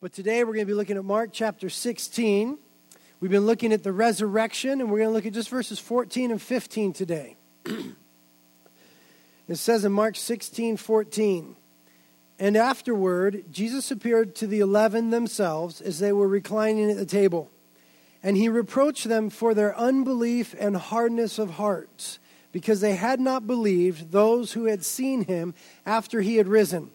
But today we're going to be looking at Mark chapter 16. We've been looking at the resurrection, and we're going to look at just verses 14 and 15 today. it says in Mark 16 14, And afterward, Jesus appeared to the eleven themselves as they were reclining at the table. And he reproached them for their unbelief and hardness of hearts, because they had not believed those who had seen him after he had risen.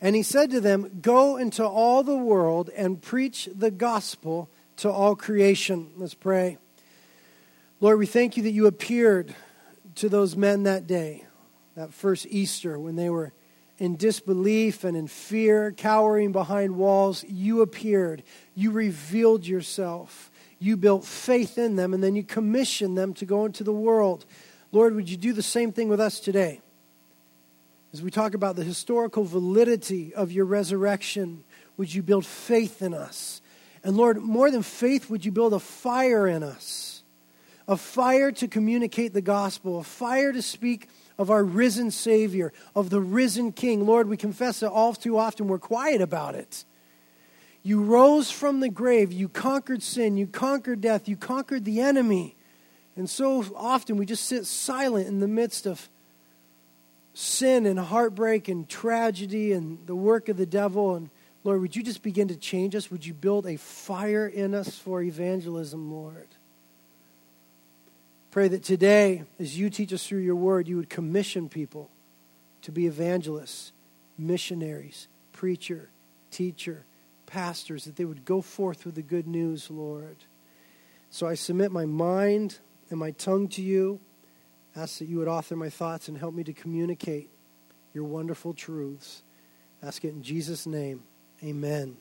And he said to them, Go into all the world and preach the gospel to all creation. Let's pray. Lord, we thank you that you appeared to those men that day, that first Easter, when they were in disbelief and in fear, cowering behind walls. You appeared. You revealed yourself. You built faith in them, and then you commissioned them to go into the world. Lord, would you do the same thing with us today? As we talk about the historical validity of your resurrection, would you build faith in us? And Lord, more than faith, would you build a fire in us? A fire to communicate the gospel, a fire to speak of our risen Savior, of the risen King. Lord, we confess that all too often we're quiet about it. You rose from the grave, you conquered sin, you conquered death, you conquered the enemy. And so often we just sit silent in the midst of sin and heartbreak and tragedy and the work of the devil. And Lord, would you just begin to change us? Would you build a fire in us for evangelism, Lord? Pray that today, as you teach us through your word, you would commission people to be evangelists, missionaries, preacher, teacher, pastors, that they would go forth with the good news, Lord. So I submit my mind and my tongue to you ask that you would author my thoughts and help me to communicate your wonderful truths. Ask it in Jesus' name. Amen.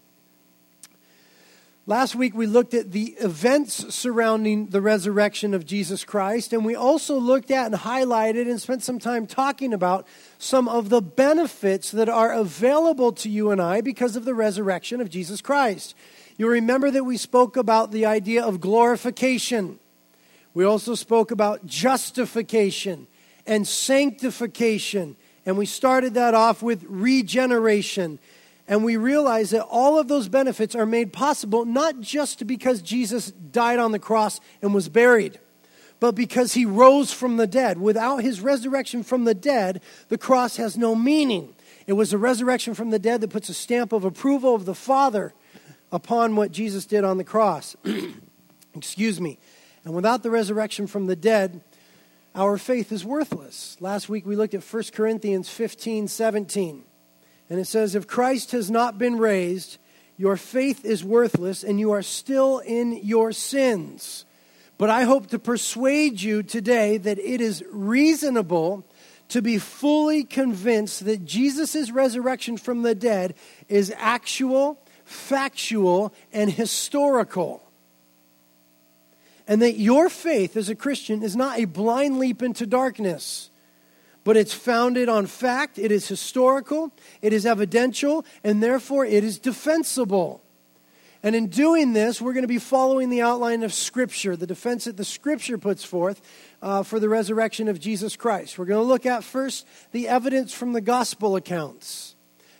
Last week we looked at the events surrounding the resurrection of Jesus Christ, and we also looked at and highlighted and spent some time talking about some of the benefits that are available to you and I because of the resurrection of Jesus Christ. You remember that we spoke about the idea of glorification. We also spoke about justification and sanctification. And we started that off with regeneration. And we realized that all of those benefits are made possible not just because Jesus died on the cross and was buried, but because he rose from the dead. Without his resurrection from the dead, the cross has no meaning. It was a resurrection from the dead that puts a stamp of approval of the Father upon what Jesus did on the cross. Excuse me. And without the resurrection from the dead, our faith is worthless. Last week we looked at 1 Corinthians 15 17. And it says, If Christ has not been raised, your faith is worthless and you are still in your sins. But I hope to persuade you today that it is reasonable to be fully convinced that Jesus' resurrection from the dead is actual, factual, and historical and that your faith as a Christian is not a blind leap into darkness, but it's founded on fact, it is historical, it is evidential, and therefore it is defensible. And in doing this, we're going to be following the outline of Scripture, the defense that the Scripture puts forth uh, for the resurrection of Jesus Christ. We're going to look at first the evidence from the gospel accounts.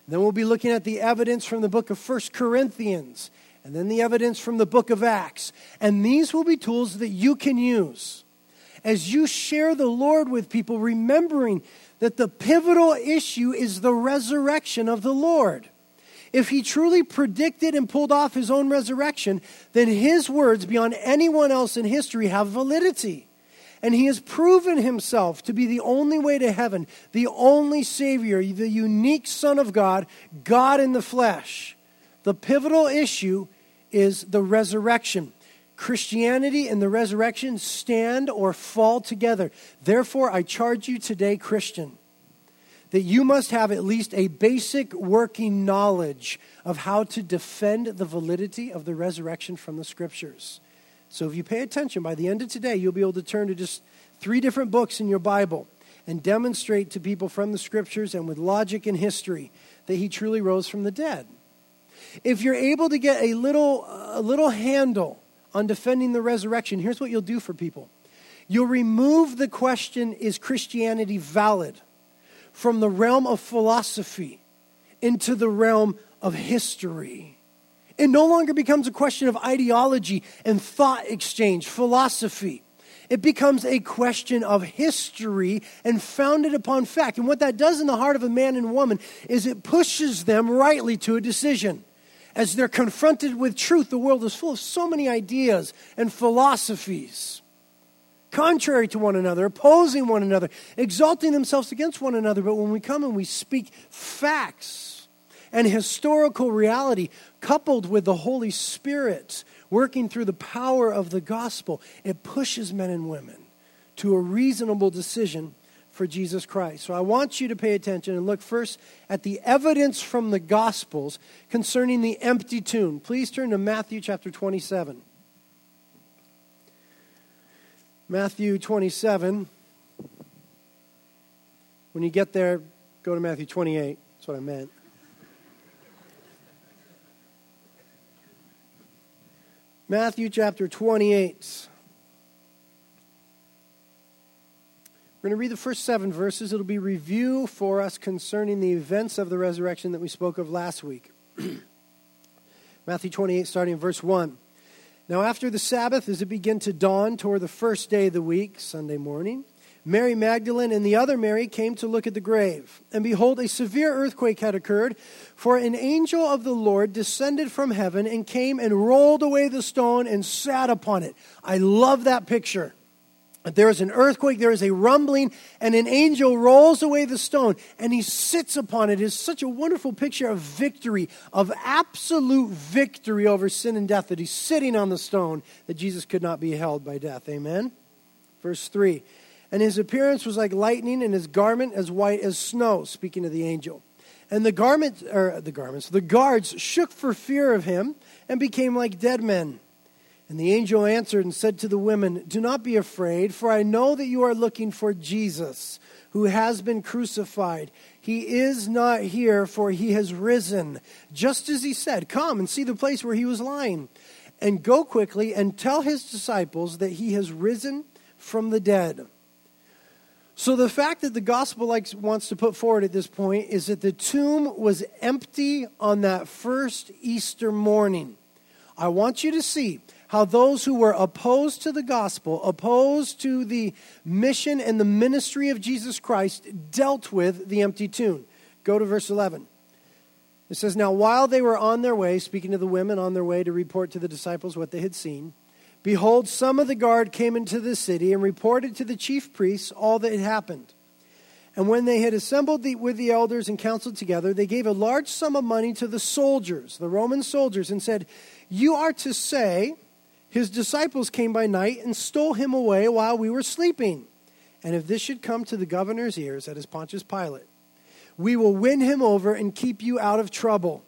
Then we'll be looking at the evidence from the book of First Corinthians and then the evidence from the book of Acts. And these will be tools that you can use as you share the Lord with people, remembering that the pivotal issue is the resurrection of the Lord. If he truly predicted and pulled off his own resurrection, then his words, beyond anyone else in history, have validity. And he has proven himself to be the only way to heaven, the only Savior, the unique Son of God, God in the flesh. The pivotal issue is the resurrection. Christianity and the resurrection stand or fall together. Therefore, I charge you today, Christian, that you must have at least a basic working knowledge of how to defend the validity of the resurrection from the scriptures. So, if you pay attention, by the end of today, you'll be able to turn to just three different books in your Bible and demonstrate to people from the scriptures and with logic and history that he truly rose from the dead if you're able to get a little, a little handle on defending the resurrection, here's what you'll do for people you'll remove the question, is Christianity valid, from the realm of philosophy into the realm of history. It no longer becomes a question of ideology and thought exchange, philosophy. It becomes a question of history and founded upon fact. And what that does in the heart of a man and woman is it pushes them rightly to a decision. As they're confronted with truth, the world is full of so many ideas and philosophies, contrary to one another, opposing one another, exalting themselves against one another. But when we come and we speak facts and historical reality, coupled with the Holy Spirit, working through the power of the gospel, it pushes men and women to a reasonable decision for Jesus Christ. So I want you to pay attention and look first at the evidence from the Gospels concerning the empty tomb. Please turn to Matthew chapter 27. Matthew 27. When you get there, go to Matthew 28. That's what I meant. Matthew chapter 28. We're going to read the first seven verses. It'll be review for us concerning the events of the resurrection that we spoke of last week. Matthew 28, starting in verse 1. Now, after the Sabbath, as it began to dawn toward the first day of the week, Sunday morning, Mary Magdalene and the other Mary came to look at the grave. And behold, a severe earthquake had occurred, for an angel of the Lord descended from heaven and came and rolled away the stone and sat upon it. I love that picture. There is an earthquake, there is a rumbling, and an angel rolls away the stone and he sits upon it. It is such a wonderful picture of victory, of absolute victory over sin and death, that he's sitting on the stone, that Jesus could not be held by death. Amen? Verse 3 and his appearance was like lightning, and his garment as white as snow, speaking of the angel. And the garment, or the garments, the guards shook for fear of him and became like dead men. And the angel answered and said to the women, Do not be afraid, for I know that you are looking for Jesus, who has been crucified. He is not here, for he has risen. Just as he said, Come and see the place where he was lying. And go quickly and tell his disciples that he has risen from the dead. So the fact that the gospel likes, wants to put forward at this point is that the tomb was empty on that first Easter morning. I want you to see how those who were opposed to the gospel, opposed to the mission and the ministry of Jesus Christ, dealt with the empty tomb. Go to verse 11. It says, Now while they were on their way, speaking to the women on their way to report to the disciples what they had seen, Behold, some of the guard came into the city and reported to the chief priests all that had happened. And when they had assembled the, with the elders and counseled together, they gave a large sum of money to the soldiers, the Roman soldiers, and said, You are to say, His disciples came by night and stole him away while we were sleeping. And if this should come to the governor's ears, that is Pontius Pilate, we will win him over and keep you out of trouble.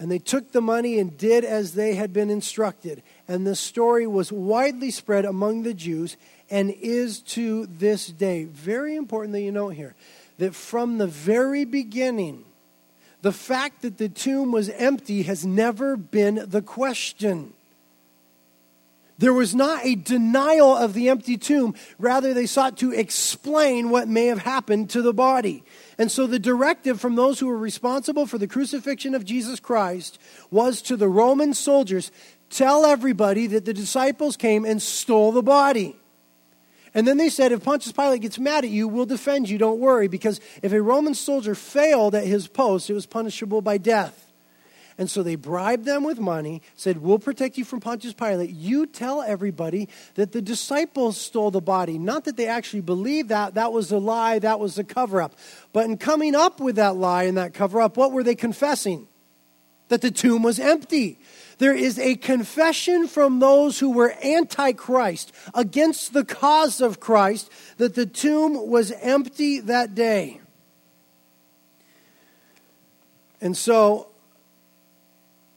And they took the money and did as they had been instructed. And the story was widely spread among the Jews and is to this day. Very important that you note here that from the very beginning, the fact that the tomb was empty has never been the question. There was not a denial of the empty tomb. Rather, they sought to explain what may have happened to the body. And so the directive from those who were responsible for the crucifixion of Jesus Christ was to the Roman soldiers tell everybody that the disciples came and stole the body. And then they said, if Pontius Pilate gets mad at you, we'll defend you, don't worry, because if a Roman soldier failed at his post, it was punishable by death. And so they bribed them with money, said, We'll protect you from Pontius Pilate. You tell everybody that the disciples stole the body. Not that they actually believed that. That was a lie. That was a cover up. But in coming up with that lie and that cover up, what were they confessing? That the tomb was empty. There is a confession from those who were anti Christ, against the cause of Christ, that the tomb was empty that day. And so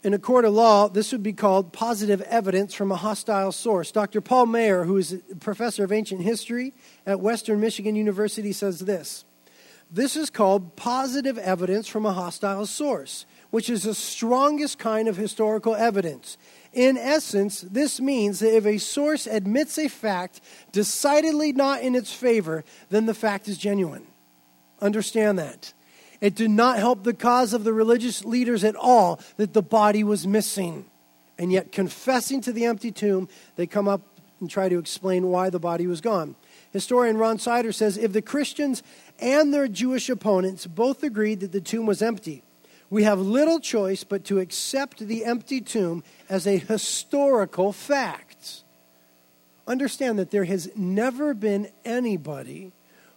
in a court of law, this would be called positive evidence from a hostile source. Dr. Paul Maier, who is a professor of ancient history at Western Michigan University, says this This is called positive evidence from a hostile source, which is the strongest kind of historical evidence. In essence, this means that if a source admits a fact decidedly not in its favor, then the fact is genuine. Understand that. It did not help the cause of the religious leaders at all that the body was missing. And yet, confessing to the empty tomb, they come up and try to explain why the body was gone. Historian Ron Sider says if the Christians and their Jewish opponents both agreed that the tomb was empty, we have little choice but to accept the empty tomb as a historical fact. Understand that there has never been anybody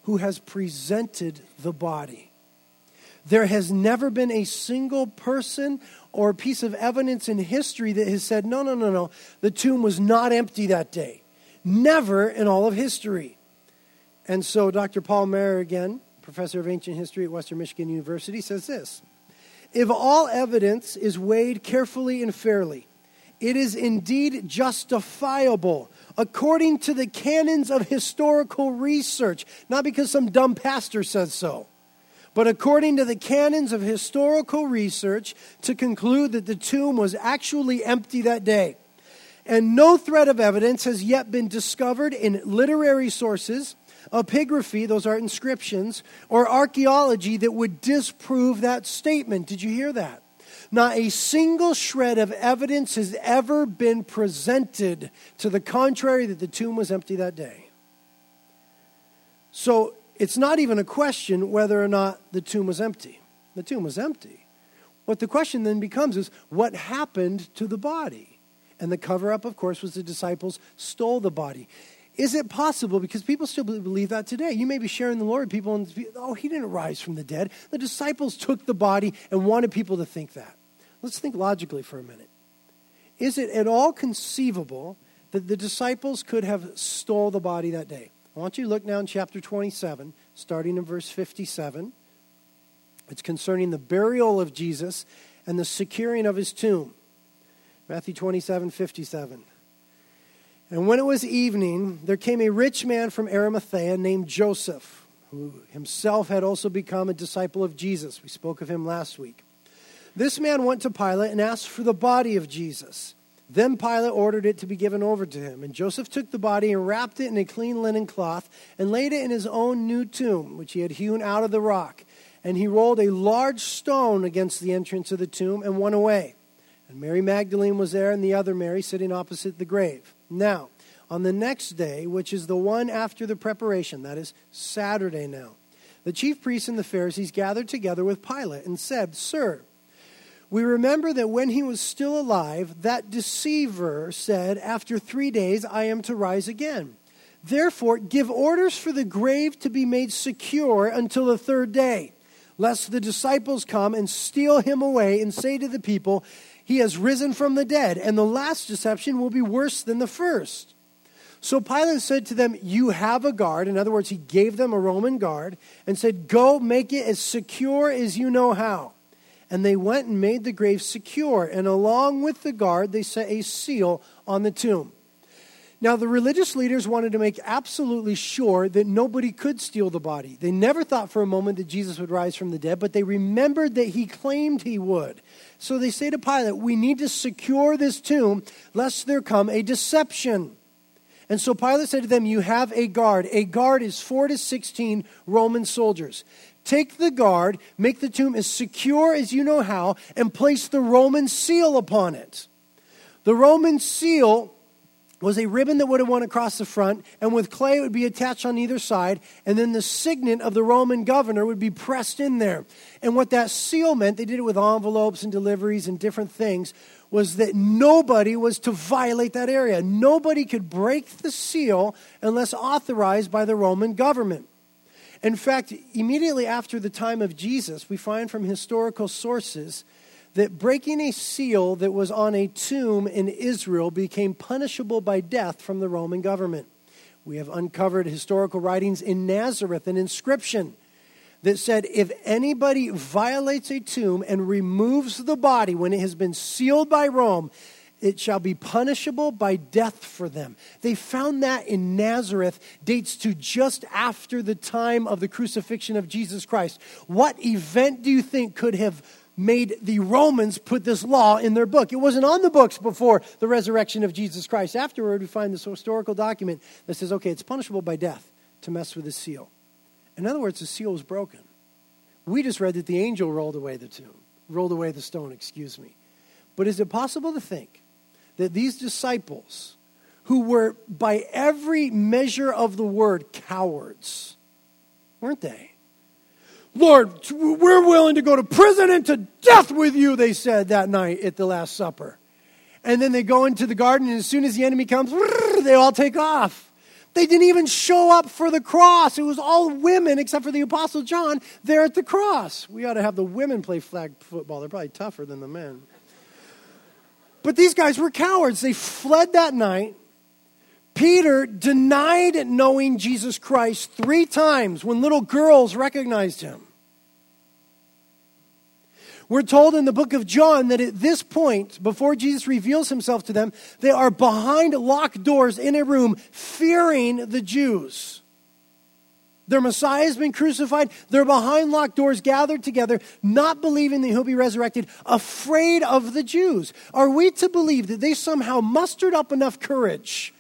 who has presented the body. There has never been a single person or piece of evidence in history that has said, no, no, no, no, the tomb was not empty that day. Never in all of history. And so Dr. Paul Maier, again, professor of ancient history at Western Michigan University, says this If all evidence is weighed carefully and fairly, it is indeed justifiable according to the canons of historical research, not because some dumb pastor says so, but according to the canons of historical research to conclude that the tomb was actually empty that day. And no thread of evidence has yet been discovered in literary sources, epigraphy, those are inscriptions, or archaeology that would disprove that statement. Did you hear that? Not a single shred of evidence has ever been presented to the contrary that the tomb was empty that day. So it's not even a question whether or not the tomb was empty. The tomb was empty. What the question then becomes is what happened to the body? And the cover up, of course, was the disciples stole the body. Is it possible? Because people still believe that today. You may be sharing the Lord, people, and, oh, he didn't rise from the dead. The disciples took the body and wanted people to think that. Let's think logically for a minute. Is it at all conceivable that the disciples could have stole the body that day? I want you to look now in chapter 27, starting in verse 57. It's concerning the burial of Jesus and the securing of his tomb. Matthew 27, 57. And when it was evening, there came a rich man from Arimathea named Joseph, who himself had also become a disciple of Jesus. We spoke of him last week. This man went to Pilate and asked for the body of Jesus. Then Pilate ordered it to be given over to him. And Joseph took the body and wrapped it in a clean linen cloth and laid it in his own new tomb, which he had hewn out of the rock. And he rolled a large stone against the entrance of the tomb and went away. And Mary Magdalene was there, and the other Mary sitting opposite the grave. Now, on the next day, which is the one after the preparation, that is Saturday now, the chief priests and the Pharisees gathered together with Pilate and said, Sir, we remember that when he was still alive, that deceiver said, After three days I am to rise again. Therefore, give orders for the grave to be made secure until the third day, lest the disciples come and steal him away and say to the people, He has risen from the dead, and the last deception will be worse than the first. So Pilate said to them, You have a guard. In other words, he gave them a Roman guard and said, Go make it as secure as you know how. And they went and made the grave secure, and along with the guard, they set a seal on the tomb. Now, the religious leaders wanted to make absolutely sure that nobody could steal the body. They never thought for a moment that Jesus would rise from the dead, but they remembered that he claimed he would. So they say to Pilate, We need to secure this tomb, lest there come a deception. And so Pilate said to them, You have a guard. A guard is four to 16 Roman soldiers. Take the guard, make the tomb as secure as you know how, and place the Roman seal upon it. The Roman seal was a ribbon that would have went across the front, and with clay it would be attached on either side, and then the signet of the Roman governor would be pressed in there. And what that seal meant, they did it with envelopes and deliveries and different things, was that nobody was to violate that area. Nobody could break the seal unless authorized by the Roman government. In fact, immediately after the time of Jesus, we find from historical sources that breaking a seal that was on a tomb in Israel became punishable by death from the Roman government. We have uncovered historical writings in Nazareth, an inscription that said if anybody violates a tomb and removes the body when it has been sealed by Rome, it shall be punishable by death for them. They found that in Nazareth dates to just after the time of the crucifixion of Jesus Christ. What event do you think could have made the Romans put this law in their book? It wasn't on the books before the resurrection of Jesus Christ. Afterward, we find this historical document that says, okay, it's punishable by death to mess with the seal. In other words, the seal was broken. We just read that the angel rolled away the tomb, rolled away the stone, excuse me. But is it possible to think that these disciples, who were by every measure of the word cowards, weren't they? Lord, we're willing to go to prison and to death with you, they said that night at the Last Supper. And then they go into the garden, and as soon as the enemy comes, they all take off. They didn't even show up for the cross. It was all women except for the Apostle John there at the cross. We ought to have the women play flag football. They're probably tougher than the men. But these guys were cowards. They fled that night. Peter denied knowing Jesus Christ three times when little girls recognized him. We're told in the book of John that at this point, before Jesus reveals himself to them, they are behind locked doors in a room, fearing the Jews. Their Messiah has been crucified. They're behind locked doors, gathered together, not believing that he'll be resurrected, afraid of the Jews. Are we to believe that they somehow mustered up enough courage?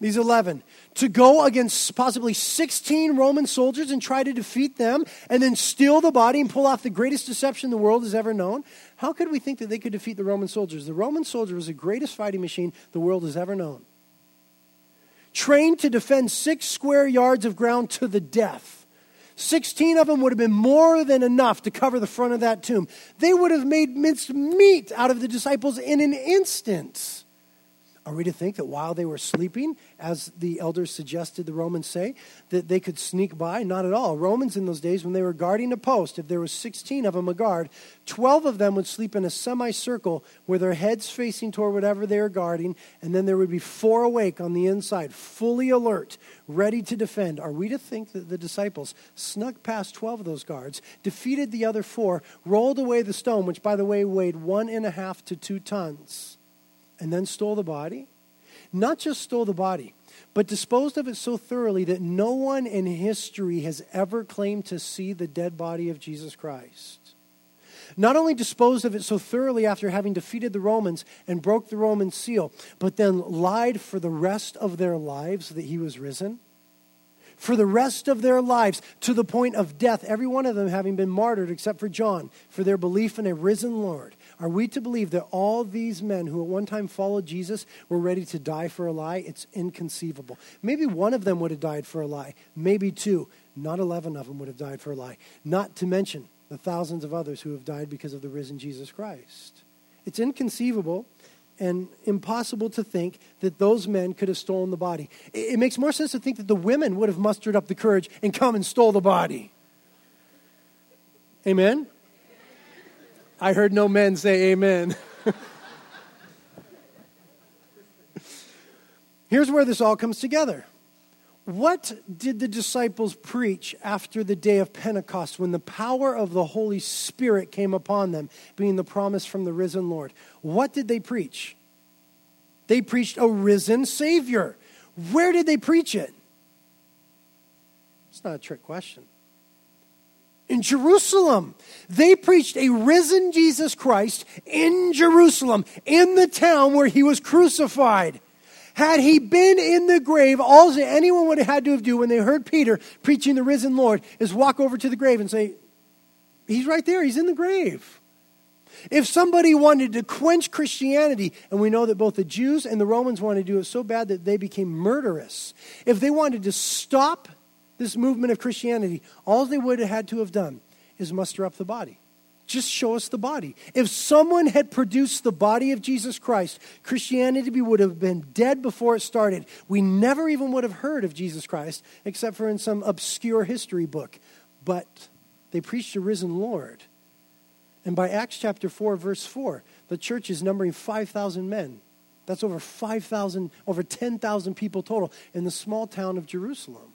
These 11 to go against possibly 16 Roman soldiers and try to defeat them and then steal the body and pull off the greatest deception the world has ever known? How could we think that they could defeat the Roman soldiers? The Roman soldier was the greatest fighting machine the world has ever known. Trained to defend six square yards of ground to the death. 16 of them would have been more than enough to cover the front of that tomb. They would have made minced meat out of the disciples in an instant. Are we to think that while they were sleeping, as the elders suggested the Romans say, that they could sneak by? Not at all. Romans in those days, when they were guarding a post, if there was 16 of them a guard, 12 of them would sleep in a semicircle with their heads facing toward whatever they were guarding, and then there would be four awake on the inside, fully alert, ready to defend. Are we to think that the disciples snuck past 12 of those guards, defeated the other four, rolled away the stone, which, by the way, weighed one and a half to two tons? And then stole the body? Not just stole the body, but disposed of it so thoroughly that no one in history has ever claimed to see the dead body of Jesus Christ. Not only disposed of it so thoroughly after having defeated the Romans and broke the Roman seal, but then lied for the rest of their lives that he was risen for the rest of their lives to the point of death, every one of them having been martyred except for John for their belief in a risen Lord. Are we to believe that all these men who at one time followed Jesus were ready to die for a lie? It's inconceivable. Maybe one of them would have died for a lie, maybe two. Not 11 of them would have died for a lie. Not to mention the thousands of others who have died because of the risen Jesus Christ. It's inconceivable and impossible to think that those men could have stolen the body. It, makes more sense to think that the women would have mustered up the courage and come and stole the body. Amen? I heard no men say amen. Here's where this all comes together. What did the disciples preach after the day of Pentecost when the power of the Holy Spirit came upon them, being the promise from the risen Lord? What did they preach? They preached a risen Savior. Where did they preach it? It's not a trick question. In Jerusalem. They preached a risen Jesus Christ in Jerusalem, in the town where he was crucified. Had he been in the grave, all anyone would have had to have do when they heard Peter preaching the risen Lord is walk over to the grave and say, He's right there, he's in the grave. If somebody wanted to quench Christianity, and we know that both the Jews and the Romans wanted to do it so bad that they became murderous, if they wanted to stop this movement of Christianity, all they would have had to have done is muster up the body. Just show us the body. If someone had produced the body of Jesus Christ, Christianity would have been dead before it started. We never even would have heard of Jesus Christ except for in some obscure history book. But they preached a risen Lord. And by Acts chapter 4, verse 4, the church is numbering 5,000 men. That's over 5,000, over 10,000 people total in the small town of Jerusalem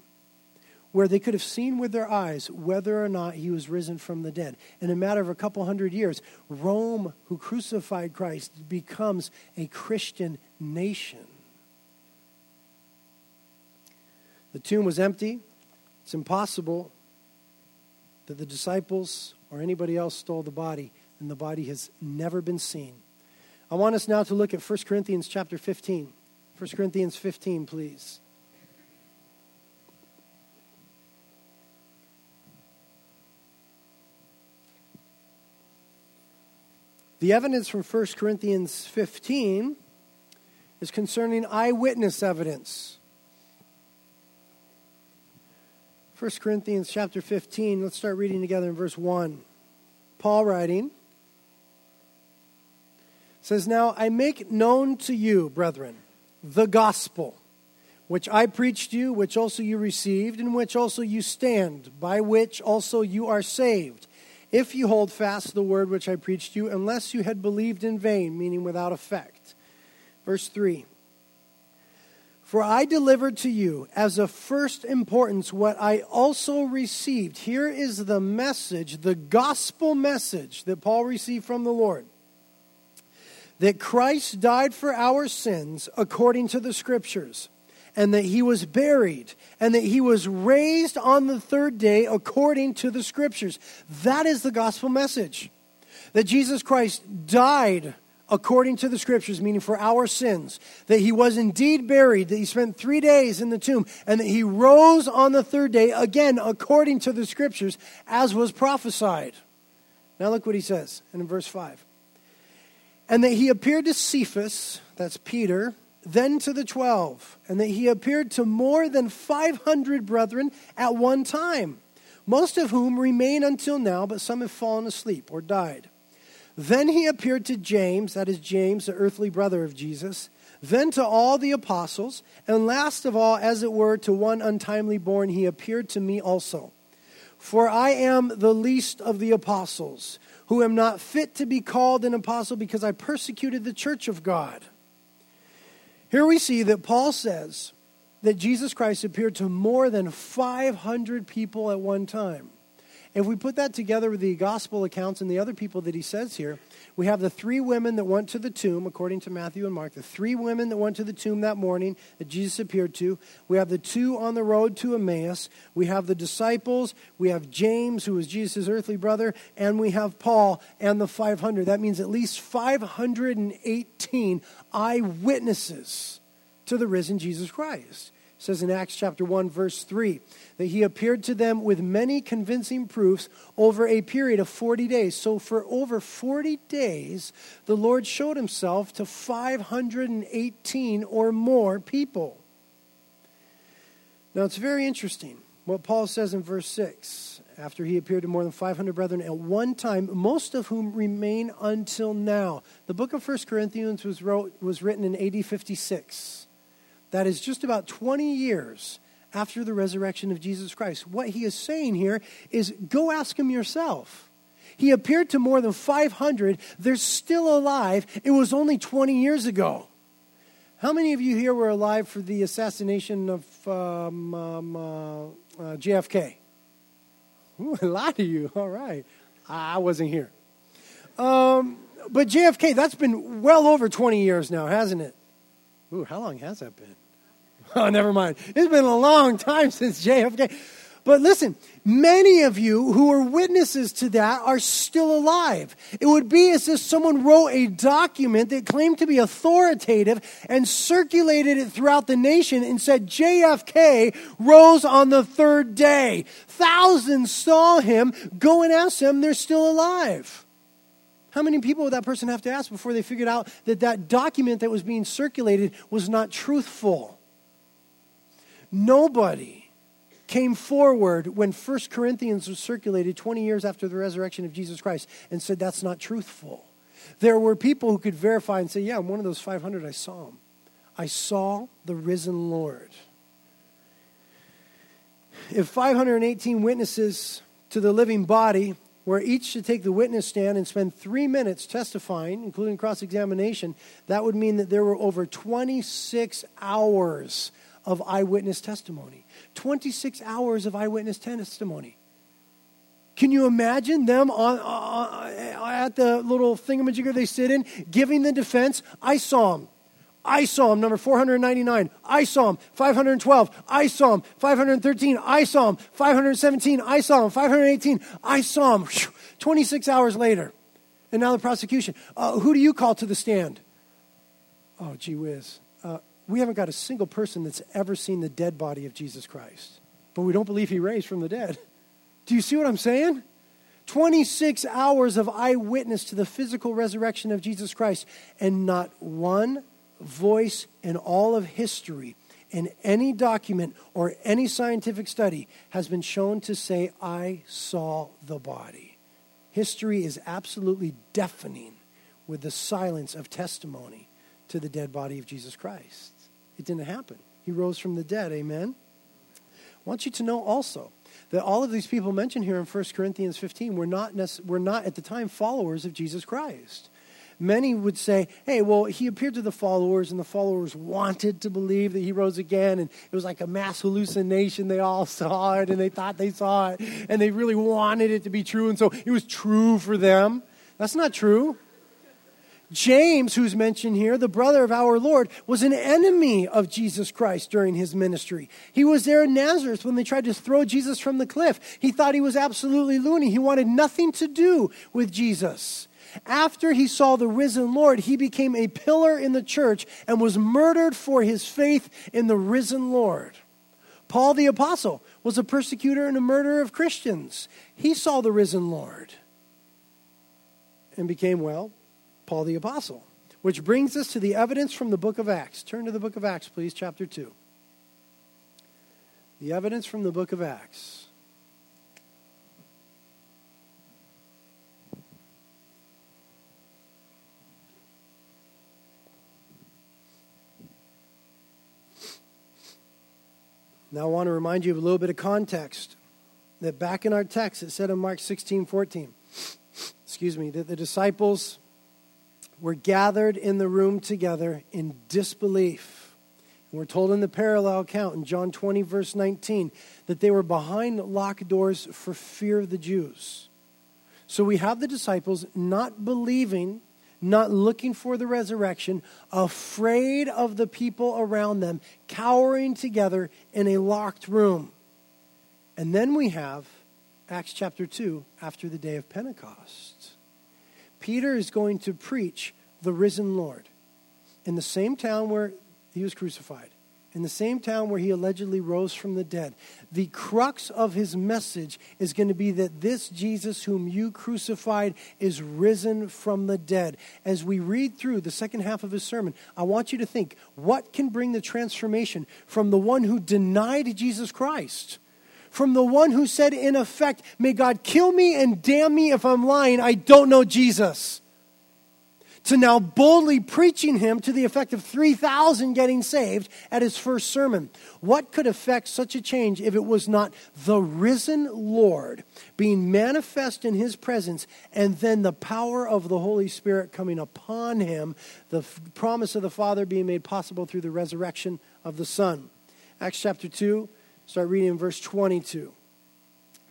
where they could have seen with their eyes whether or not he was risen from the dead. In a matter of a couple hundred years, Rome, who crucified Christ, becomes a Christian nation. The tomb was empty. It's impossible that the disciples or anybody else stole the body, and the body has never been seen. I want us now to look at 1 Corinthians chapter 15. 1 Corinthians 15, please. The evidence from 1 Corinthians 15 is concerning eyewitness evidence. 1 Corinthians chapter 15, let's start reading together in verse 1. Paul writing says, Now I make known to you, brethren, the gospel which I preached you, which also you received, in which also you stand, by which also you are saved, if you hold fast the word which I preached you, unless you had believed in vain, meaning without effect. Verse 3 For I delivered to you as of first importance what I also received. Here is the message, the gospel message that Paul received from the Lord that Christ died for our sins according to the Scriptures and that he was buried, and that he was raised on the third day according to the scriptures. That is the gospel message. That Jesus Christ died according to the scriptures, meaning for our sins, that he was indeed buried, that he spent three days in the tomb, and that he rose on the third day, again according to the scriptures, as was prophesied. Now look what he says in verse 5. And that he appeared to Cephas, that's Peter, then to the twelve, and that he appeared to more than 500 brethren at one time, most of whom remain until now, but some have fallen asleep or died. Then he appeared to James, that is James, the earthly brother of Jesus, then to all the apostles, and last of all, as it were, to one untimely born, he appeared to me also. For I am the least of the apostles, who am not fit to be called an apostle because I persecuted the church of God. Here we see that Paul says that Jesus Christ appeared to more than 500 people at one time. If we put that together with the gospel accounts and the other people that he says here, we have the three women that went to the tomb, according to Matthew and Mark, the three women that went to the tomb that morning that Jesus appeared to. We have the two on the road to Emmaus. We have the disciples. We have James, who was Jesus' earthly brother. And we have Paul and the 500. That means at least 518 eyewitnesses to the risen Jesus Christ says in Acts chapter 1 verse 3 that he appeared to them with many convincing proofs over a period of 40 days. So for over 40 days the Lord showed himself to 518 or more people. Now it's very interesting what Paul says in verse 6 after he appeared to more than 500 brethren at one time, most of whom remain until now. The book of 1 Corinthians was, wrote, was written in AD 56. That is just about 20 years after the resurrection of Jesus Christ. What he is saying here is go ask him yourself. He appeared to more than 500. They're still alive. It was only 20 years ago. How many of you here were alive for the assassination of um, um, uh, uh, JFK? Ooh, a lot of you. All right. I wasn't here. Um, but JFK, that's been well over 20 years now, hasn't it? Ooh, how long has that been? Oh, never mind. It's been a long time since JFK. But listen, many of you who are witnesses to that are still alive. It would be as if someone wrote a document that claimed to be authoritative and circulated it throughout the nation and said JFK rose on the third day. Thousands saw him. Go and ask them, they're still alive. How many people would that person have to ask before they figured out that that document that was being circulated was not truthful? Nobody came forward when 1 Corinthians was circulated 20 years after the resurrection of Jesus Christ and said that's not truthful. There were people who could verify and say, Yeah, I'm one of those 500. I saw him. I saw the risen Lord. If 518 witnesses to the living body where each should take the witness stand and spend three minutes testifying, including cross examination, that would mean that there were over 26 hours of eyewitness testimony. 26 hours of eyewitness testimony. Can you imagine them on, uh, at the little thingamajigger they sit in, giving the defense? I saw him. I saw him, number 499. I saw him, 512. I saw him, 513. I saw him, 517. I saw him, 518. I saw him. 26 hours later. And now the prosecution. Uh, who do you call to the stand? Oh, gee whiz. Uh, we haven't got a single person that's ever seen the dead body of Jesus Christ, but we don't believe he raised from the dead. Do you see what I'm saying? 26 hours of eyewitness to the physical resurrection of Jesus Christ, and not one voice in all of history, in any document or any scientific study, has been shown to say, I saw the body. History is absolutely deafening with the silence of testimony to the dead body of Jesus Christ. It didn't happen. He rose from the dead. Amen. I want you to know also that all of these people mentioned here in 1 Corinthians 15 were not, were not at the time followers of Jesus Christ. Many would say, hey, well, he appeared to the followers, and the followers wanted to believe that he rose again, and it was like a mass hallucination. They all saw it, and they thought they saw it, and they really wanted it to be true, and so it was true for them. That's not true. James, who's mentioned here, the brother of our Lord, was an enemy of Jesus Christ during his ministry. He was there in Nazareth when they tried to throw Jesus from the cliff. He thought he was absolutely loony. He wanted nothing to do with Jesus. After he saw the risen Lord, he became a pillar in the church and was murdered for his faith in the risen Lord. Paul the Apostle was a persecutor and a murderer of Christians. He saw the risen Lord and became, well, Paul the Apostle. Which brings us to the evidence from the book of Acts. Turn to the book of Acts, please, chapter 2. The evidence from the book of Acts. Now, I want to remind you of a little bit of context. That back in our text, it said in Mark 16 14, excuse me, that the disciples were gathered in the room together in disbelief. And we're told in the parallel account in John 20, verse 19, that they were behind locked doors for fear of the Jews. So we have the disciples not believing, not looking for the resurrection, afraid of the people around them, cowering together in a locked room. And then we have Acts chapter 2 after the day of Pentecost. Peter is going to preach the risen Lord in the same town where he was crucified, in the same town where he allegedly rose from the dead. The crux of his message is going to be that this Jesus, whom you crucified, is risen from the dead. As we read through the second half of his sermon, I want you to think what can bring the transformation from the one who denied Jesus Christ? from the one who said, in effect, May God kill me and damn me if I'm lying, I don't know Jesus, to now boldly preaching him to the effect of 3,000 getting saved at his first sermon. What could affect such a change if it was not the risen Lord being manifest in his presence and then the power of the Holy Spirit coming upon him, the f- promise of the Father being made possible through the resurrection of the Son? Acts chapter 2 Start reading in verse 22.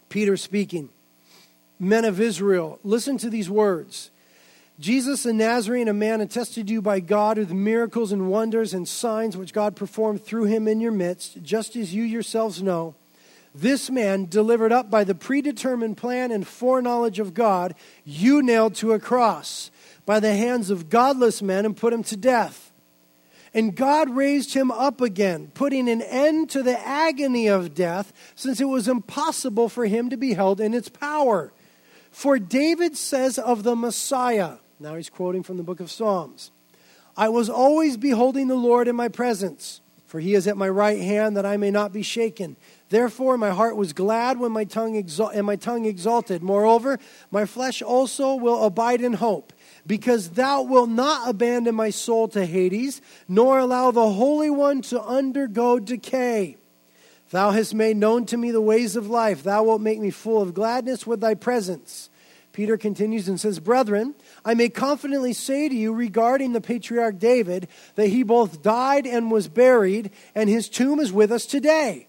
Peter speaking. Men of Israel, listen to these words. Jesus the Nazarene, a man attested to you by God with miracles and wonders and signs which God performed through him in your midst, just as you yourselves know. This man, delivered up by the predetermined plan and foreknowledge of God, you nailed to a cross by the hands of godless men and put him to death. And God raised him up again, putting an end to the agony of death, since it was impossible for him to be held in its power. For David says of the Messiah, now he's quoting from the book of Psalms I was always beholding the Lord in my presence, for he is at my right hand that I may not be shaken. Therefore, my heart was glad when my tongue exal- and my tongue exalted. Moreover, my flesh also will abide in hope because thou wilt not abandon my soul to Hades, nor allow the Holy One to undergo decay. Thou hast made known to me the ways of life. Thou wilt make me full of gladness with thy presence. Peter continues and says, Brethren, I may confidently say to you regarding the patriarch David that he both died and was buried, and his tomb is with us today.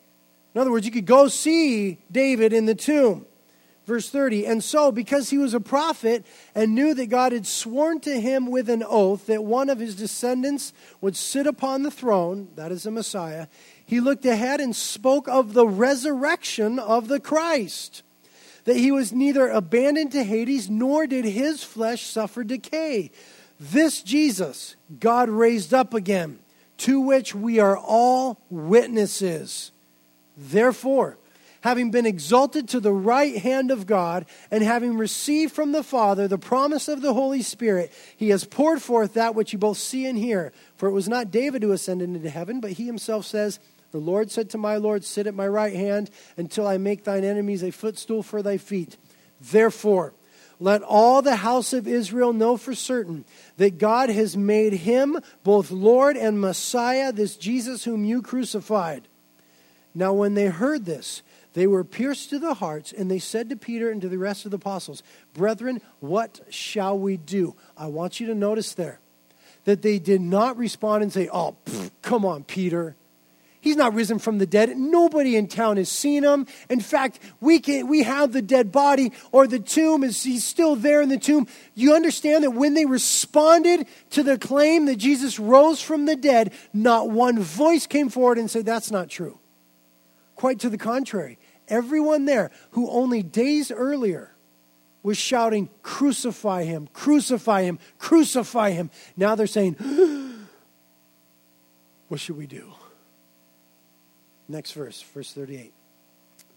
In other words, you could go see David in the tomb. Verse 30 And so, because he was a prophet and knew that God had sworn to him with an oath that one of his descendants would sit upon the throne, that is the Messiah, he looked ahead and spoke of the resurrection of the Christ. That he was neither abandoned to Hades nor did his flesh suffer decay. This Jesus God raised up again, to which we are all witnesses. Therefore, having been exalted to the right hand of God, and having received from the Father the promise of the Holy Spirit, he has poured forth that which you both see and hear. For it was not David who ascended into heaven, but he himself says, The Lord said to my Lord, Sit at my right hand until I make thine enemies a footstool for thy feet. Therefore, let all the house of Israel know for certain that God has made him both Lord and Messiah, this Jesus whom you crucified. Now, when they heard this, they were pierced to the hearts, and they said to Peter and to the rest of the apostles, Brethren, what shall we do? I want you to notice there that they did not respond and say, Oh, come on, Peter. He's not risen from the dead. Nobody in town has seen him. In fact, we, can, we have the dead body or the tomb is he's still there in the tomb. You understand that when they responded to the claim that Jesus rose from the dead, not one voice came forward and said that's not true. Quite to the contrary. Everyone there who only days earlier was shouting, Crucify him, crucify him, crucify him. Now they're saying, What should we do? Next verse, verse 38.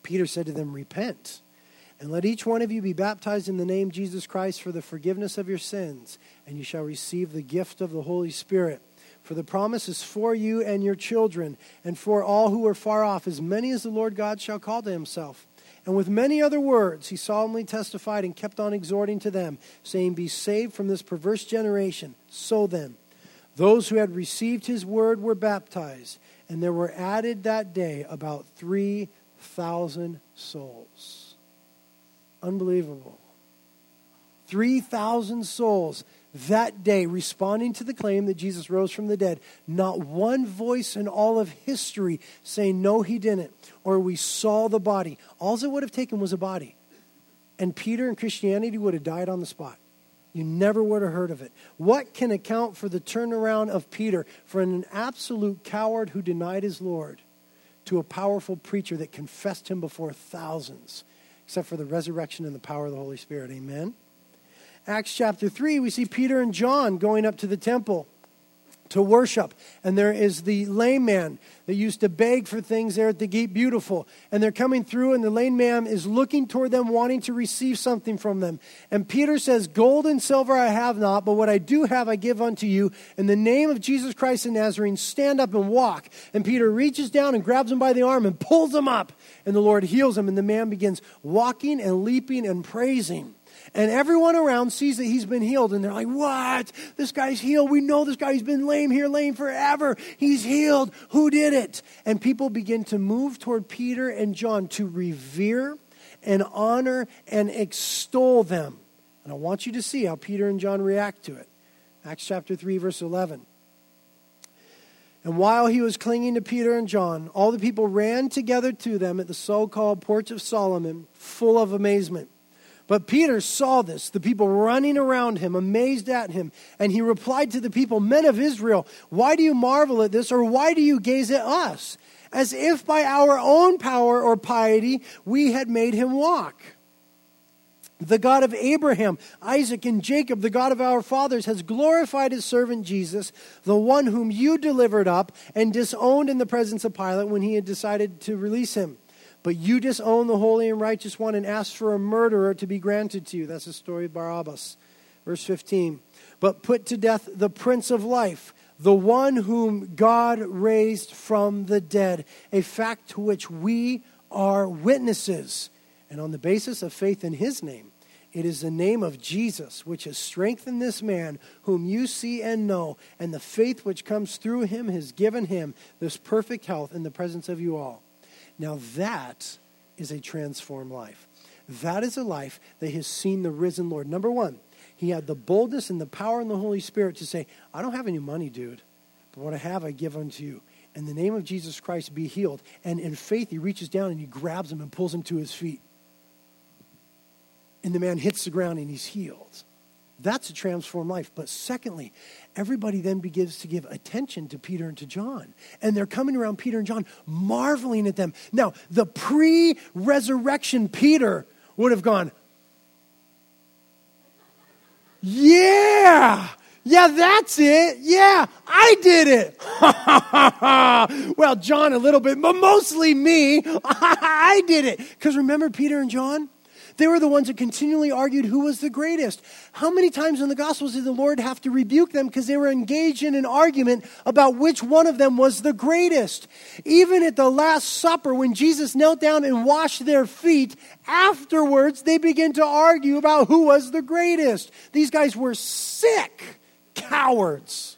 Peter said to them, Repent, and let each one of you be baptized in the name Jesus Christ for the forgiveness of your sins, and you shall receive the gift of the Holy Spirit. For the promise is for you and your children, and for all who are far off, as many as the Lord God shall call to himself. And with many other words, he solemnly testified and kept on exhorting to them, saying, Be saved from this perverse generation. So then, those who had received his word were baptized, and there were added that day about 3,000 souls. Unbelievable. 3,000 souls that day responding to the claim that Jesus rose from the dead. Not one voice in all of history saying, no, he didn't, or we saw the body. All it would have taken was a body. And Peter and Christianity would have died on the spot. You never would have heard of it. What can account for the turnaround of Peter from an absolute coward who denied his Lord to a powerful preacher that confessed him before thousands, except for the resurrection and the power of the Holy Spirit? Amen. Acts chapter 3, we see Peter and John going up to the temple to worship. And there is the lame man that used to beg for things there at the gate beautiful. And they're coming through, and the lame man is looking toward them, wanting to receive something from them. And Peter says, Gold and silver I have not, but what I do have I give unto you. In the name of Jesus Christ the Nazarene, stand up and walk. And Peter reaches down and grabs him by the arm and pulls him up. And the Lord heals him, and the man begins walking and leaping and praising. And everyone around sees that he's been healed. And they're like, What? This guy's healed. We know this guy's been lame here, lame forever. He's healed. Who did it? And people begin to move toward Peter and John to revere and honor and extol them. And I want you to see how Peter and John react to it. Acts chapter 3, verse 11. And while he was clinging to Peter and John, all the people ran together to them at the so called Porch of Solomon, full of amazement. But Peter saw this, the people running around him, amazed at him, and he replied to the people, Men of Israel, why do you marvel at this, or why do you gaze at us? As if by our own power or piety we had made him walk. The God of Abraham, Isaac, and Jacob, the God of our fathers, has glorified his servant Jesus, the one whom you delivered up and disowned in the presence of Pilate when he had decided to release him. But you disown the holy and righteous one and ask for a murderer to be granted to you. That's the story of Barabbas. Verse 15. But put to death the Prince of Life, the one whom God raised from the dead, a fact to which we are witnesses. And on the basis of faith in his name, it is the name of Jesus which has strengthened this man whom you see and know, and the faith which comes through him has given him this perfect health in the presence of you all. Now, that is a transformed life. That is a life that has seen the risen Lord. Number one, he had the boldness and the power in the Holy Spirit to say, I don't have any money, dude, but what I have I give unto you. In the name of Jesus Christ, be healed. And in faith, he reaches down and he grabs him and pulls him to his feet. And the man hits the ground and he's healed. That's a transformed life. But secondly, everybody then begins to give attention to Peter and to John. And they're coming around Peter and John, marveling at them. Now, the pre resurrection Peter would have gone, Yeah, Yeah, that's it. Yeah, I did it. well, John a little bit, but mostly me. I did it. Because remember Peter and John? They were the ones that continually argued who was the greatest. How many times in the Gospels did the Lord have to rebuke them because they were engaged in an argument about which one of them was the greatest? Even at the Last Supper, when Jesus knelt down and washed their feet, afterwards they began to argue about who was the greatest. These guys were sick cowards.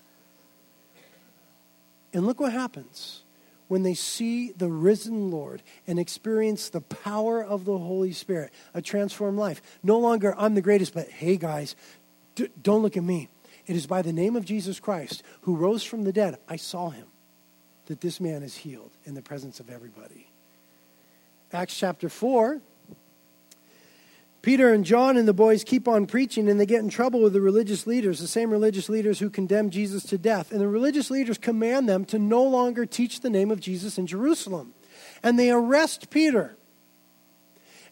And look what happens when they see the risen Lord and experience the power of the Holy Spirit, a transformed life. No longer, I'm the greatest, but hey, guys, d- don't look at me. It is by the name of Jesus Christ, who rose from the dead, I saw him, that this man is healed in the presence of everybody. Acts chapter 4 Peter and John and the boys keep on preaching and they get in trouble with the religious leaders, the same religious leaders who condemned Jesus to death. And the religious leaders command them to no longer teach the name of Jesus in Jerusalem. And they arrest Peter.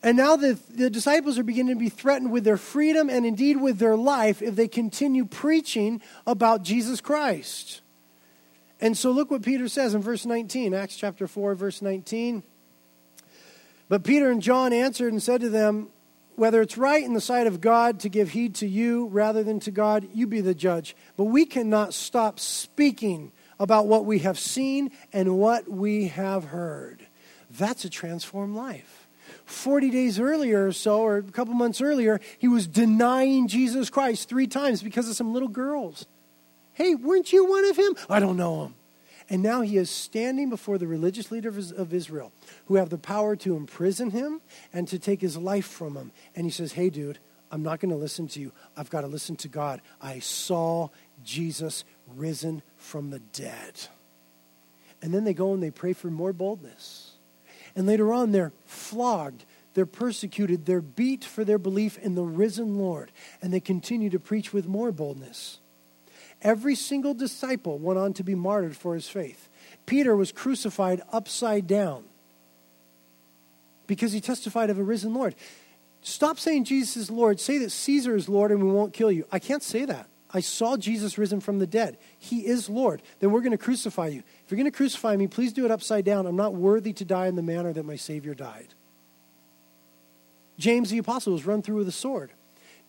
And now the, the disciples are beginning to be threatened with their freedom and indeed with their life if they continue preaching about Jesus Christ. And so look what Peter says in verse 19, Acts chapter 4, verse 19. But Peter and John answered and said to them, whether it's right in the sight of God to give heed to you rather than to God, you be the judge. But we cannot stop speaking about what we have seen and what we have heard. That's a transformed life. 40 days earlier or so, or a couple months earlier, he was denying Jesus Christ three times because of some little girls. Hey, weren't you one of him? I don't know him. And now he is standing before the religious leaders of Israel who have the power to imprison him and to take his life from him. And he says, Hey, dude, I'm not going to listen to you. I've got to listen to God. I saw Jesus risen from the dead. And then they go and they pray for more boldness. And later on, they're flogged, they're persecuted, they're beat for their belief in the risen Lord. And they continue to preach with more boldness. Every single disciple went on to be martyred for his faith. Peter was crucified upside down because he testified of a risen Lord. Stop saying Jesus is Lord. Say that Caesar is Lord and we won't kill you. I can't say that. I saw Jesus risen from the dead. He is Lord. Then we're going to crucify you. If you're going to crucify me, please do it upside down. I'm not worthy to die in the manner that my Savior died. James the Apostle was run through with a sword.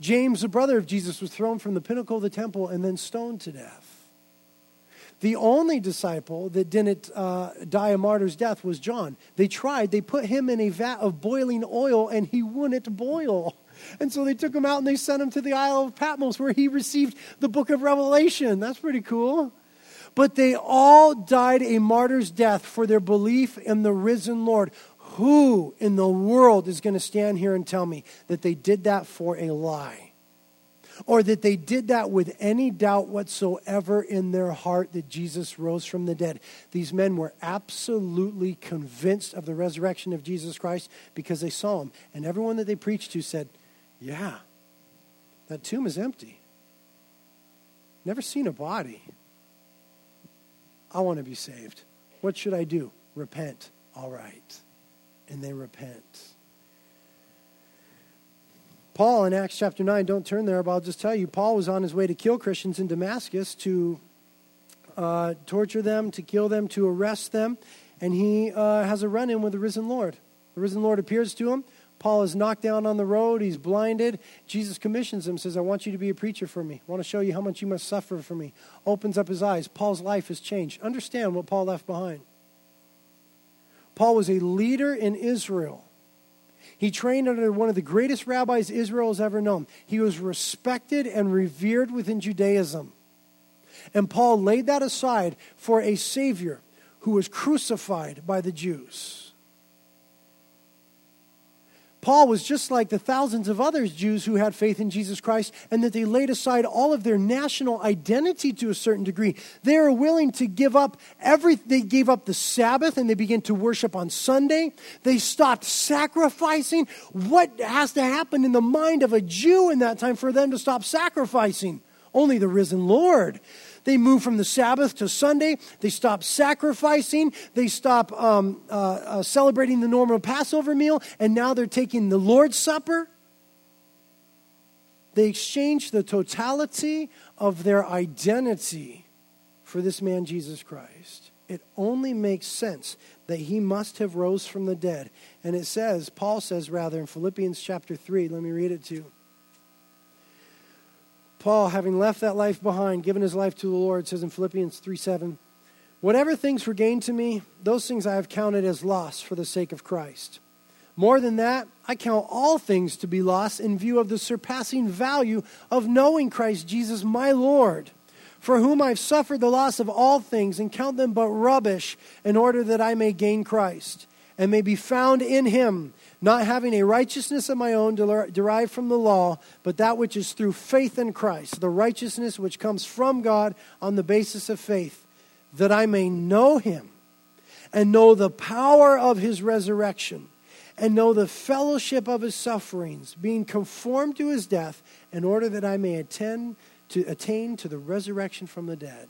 James, the brother of Jesus, was thrown from the pinnacle of the temple and then stoned to death. The only disciple that didn't uh, die a martyr's death was John. They tried, they put him in a vat of boiling oil and he wouldn't boil. And so they took him out and they sent him to the Isle of Patmos where he received the book of Revelation. That's pretty cool. But they all died a martyr's death for their belief in the risen Lord. Who in the world is going to stand here and tell me that they did that for a lie? Or that they did that with any doubt whatsoever in their heart that Jesus rose from the dead. These men were absolutely convinced of the resurrection of Jesus Christ because they saw him. And everyone that they preached to said, Yeah, that tomb is empty. Never seen a body. I want to be saved. What should I do? Repent. All right and they repent. Paul in Acts chapter 9, don't turn there, but I'll just tell you, Paul was on his way to kill Christians in Damascus, to uh, torture them, to kill them, to arrest them, and he uh, has a run in with the risen Lord. The risen Lord appears to him. Paul is knocked down on the road. He's blinded. Jesus commissions him, says, I want you to be a preacher for me. I want to show you how much you must suffer for me. Opens up his eyes. Paul's life has changed. Understand what Paul left behind. Paul was a leader in Israel. He trained under one of the greatest rabbis Israel has ever known. He was respected and revered within Judaism. And Paul laid that aside for a Savior who was crucified by the Jews. Paul was just like the thousands of other Jews who had faith in Jesus Christ and that they laid aside all of their national identity to a certain degree. They are willing to give up every they gave up the Sabbath and they began to worship on Sunday. They stopped sacrificing. What has to happen in the mind of a Jew in that time for them to stop sacrificing? Only the risen Lord. They move from the Sabbath to Sunday. They stop sacrificing. They stop um, uh, uh, celebrating the normal Passover meal. And now they're taking the Lord's Supper. They exchange the totality of their identity for this man, Jesus Christ. It only makes sense that he must have rose from the dead. And it says, Paul says rather in Philippians chapter 3, let me read it to you. Paul, having left that life behind, given his life to the Lord, says in Philippians 3 7, Whatever things were gained to me, those things I have counted as loss for the sake of Christ. More than that, I count all things to be lost in view of the surpassing value of knowing Christ Jesus my Lord, for whom I've suffered the loss of all things and count them but rubbish in order that I may gain Christ and may be found in him, not having a righteousness of my own derived from the law, but that which is through faith in Christ, the righteousness which comes from God on the basis of faith, that I may know him and know the power of his resurrection and know the fellowship of his sufferings, being conformed to his death, in order that I may attend to attain to the resurrection from the dead.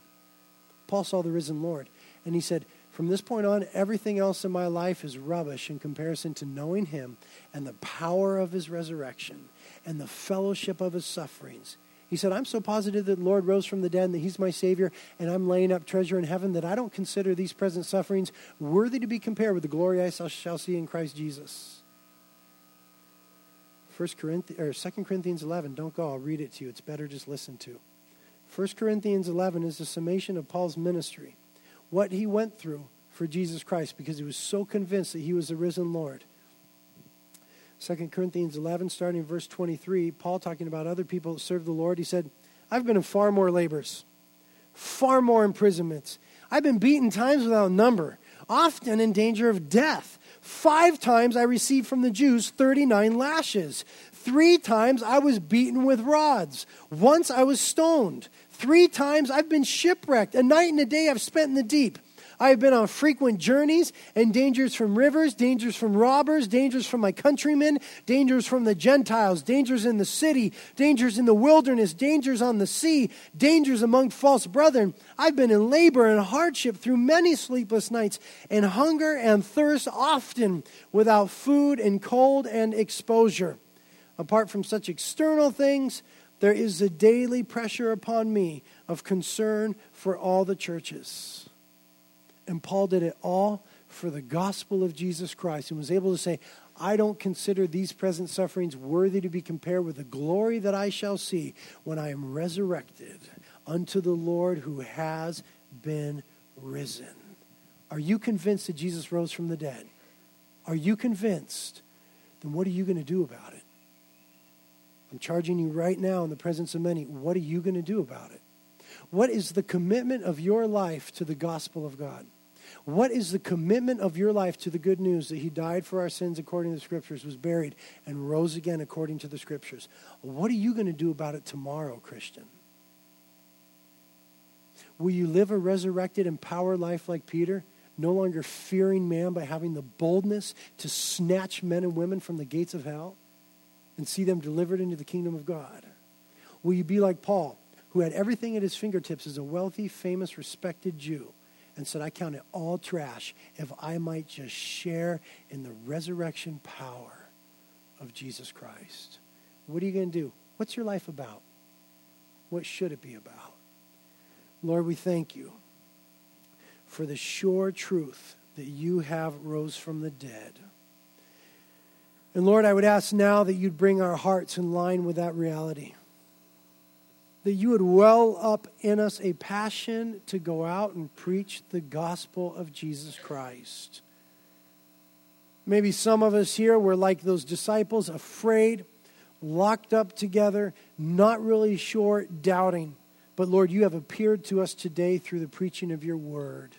Paul saw the risen Lord, and he said, From this point on, everything else in my life is rubbish in comparison to knowing him and the power of his resurrection and the fellowship of his sufferings. He said, I'm so positive that the Lord rose from the dead and that He's my Savior, and I'm laying up treasure in heaven that I don't consider these present sufferings worthy to be compared with the glory I shall see in Christ Jesus. 1 Corinthians, or 2 Corinthians 11, don't go, I'll read it to you. It's better just listen to. 1 Corinthians 11 is the summation of Paul's ministry, what he went through for Jesus Christ because he was so convinced that he was the risen Lord. 2 Corinthians 11, starting in verse 23, Paul talking about other people that serve the Lord, he said, I've been in far more labors, far more imprisonments. I've been beaten times without number, often in danger of death. Five times I received from the Jews 39 lashes. Three times I was beaten with rods. Once I was stoned. Three times I've been shipwrecked. A night and a day I've spent in the deep. I have been on frequent journeys and dangers from rivers, dangers from robbers, dangers from my countrymen, dangers from the Gentiles, dangers in the city, dangers in the wilderness, dangers on the sea, dangers among false brethren. I've been in labor and hardship through many sleepless nights, and hunger and thirst often, without food and cold and exposure. Apart from such external things, there is a daily pressure upon me of concern for all the churches. And Paul did it all for the gospel of Jesus Christ and was able to say, I don't consider these present sufferings worthy to be compared with the glory that I shall see when I am resurrected unto the Lord who has been risen. Are you convinced that Jesus rose from the dead? Are you convinced? Then what are you going to do about it? I'm charging you right now in the presence of many. What are you going to do about it? What is the commitment of your life to the gospel of God? What is the commitment of your life to the good news that He died for our sins according to the Scriptures, was buried, and rose again according to the Scriptures? What are you going to do about it tomorrow, Christian? Will you live a resurrected, empowered life like Peter, no longer fearing man by having the boldness to snatch men and women from the gates of hell and see them delivered into the kingdom of God? Will you be like Paul, who had everything at his fingertips as a wealthy, famous, respected Jew? and said, I count it all trash if I might just share in the resurrection power of Jesus Christ. What are you going to do? What's your life about? What should it be about? Lord, we thank you for the sure truth that you have rose from the dead. And Lord, I would ask now that you'd bring our hearts in line with that reality that you would well up in us a passion to go out and preach the gospel of Jesus Christ. Maybe some of us here were like those disciples, afraid, locked up together, not really sure, doubting. But Lord, you have appeared to us today through the preaching of your word.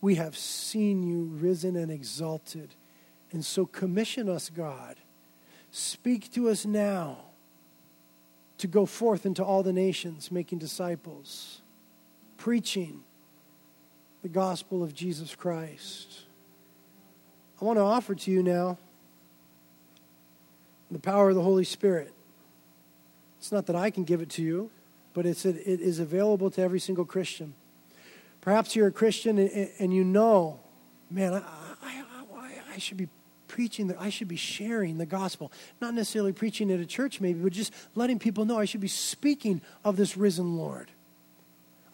We have seen you risen and exalted. And so commission us, God. Speak to us now to go forth into all the nations, making disciples, preaching the gospel of Jesus Christ. I want to offer to you now the power of the Holy Spirit. It's not that I can give it to you, but it's, it is available to every single Christian. Perhaps you're a Christian and, and you know, man, I, I, I, I should be preaching that I should be sharing the gospel. Not necessarily preaching at a church, maybe, but just letting people know I should be speaking of this risen Lord.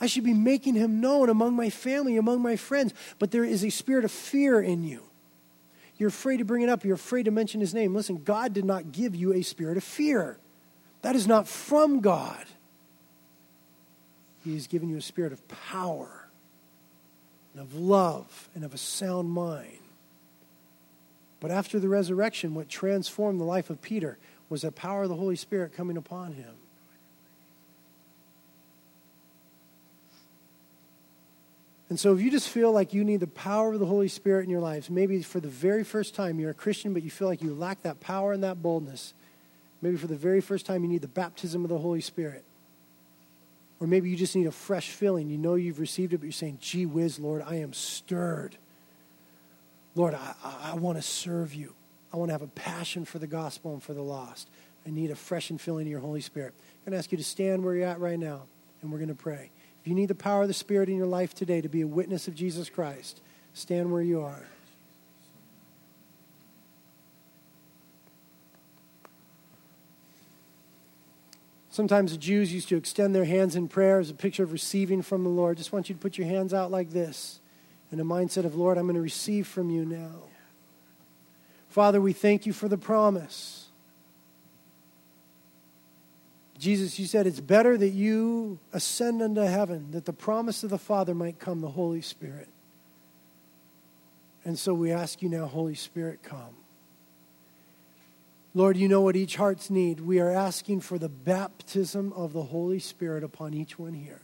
I should be making him known among my family, among my friends. But there is a spirit of fear in you. You're afraid to bring it up. You're afraid to mention his name. Listen, God did not give you a spirit of fear. That is not from God. He has given you a spirit of power and of love and of a sound mind. But after the resurrection, what transformed the life of Peter was the power of the Holy Spirit coming upon him. And so, if you just feel like you need the power of the Holy Spirit in your lives, maybe for the very first time you're a Christian, but you feel like you lack that power and that boldness, maybe for the very first time you need the baptism of the Holy Spirit. Or maybe you just need a fresh filling. You know you've received it, but you're saying, gee whiz, Lord, I am stirred. Lord, I, I, want to serve you. I want to have a passion for the gospel and for the lost. I need a fresh and filling of your Holy Spirit. I'm going to ask you to stand where you're at right now, and we're going to pray. If you need the power of the Spirit in your life today to be a witness of Jesus Christ, stand where you are. Sometimes the Jews used to extend their hands in prayer as a picture of receiving from the Lord. Just want you to put your hands out like this in a mindset of, Lord, I'm going to receive from you now. Father, we thank you for the promise. Jesus, you said it's better that you ascend unto heaven, that the promise of the Father might come, the Holy Spirit. And so we ask you now, Holy Spirit, come. Lord, you know what each heart's need. We are asking for the baptism of the Holy Spirit upon each one here.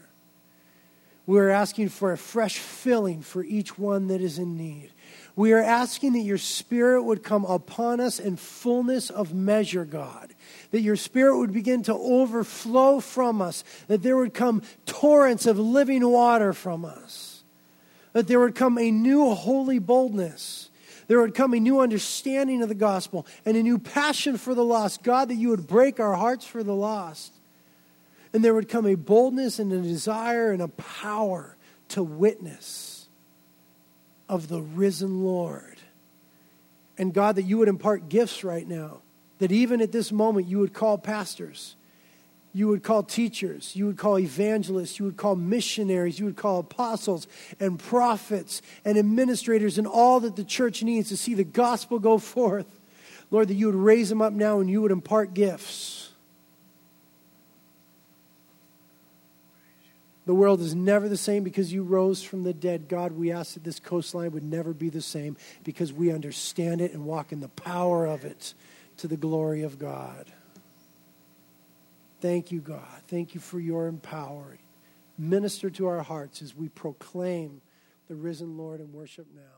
We are asking for a fresh filling for each one that is in need. We are asking that your Spirit would come upon us in fullness of measure, God. That your Spirit would begin to overflow from us. That there would come torrents of living water from us. That there would come a new holy boldness. There would come a new understanding of the gospel and a new passion for the lost. God, that you would break our hearts for the lost. And there would come a boldness and a desire and a power to witness of the risen Lord. And God, that you would impart gifts right now, that even at this moment you would call pastors, you would call teachers, you would call evangelists, you would call missionaries, you would call apostles and prophets and administrators and all that the church needs to see the gospel go forth. Lord, that you would raise them up now and you would impart gifts. The world is never the same because you rose from the dead. God, we ask that this coastline would never be the same because we understand it and walk in the power of it to the glory of God. Thank you, God. Thank you for your empowering. Minister to our hearts as we proclaim the risen Lord and worship now.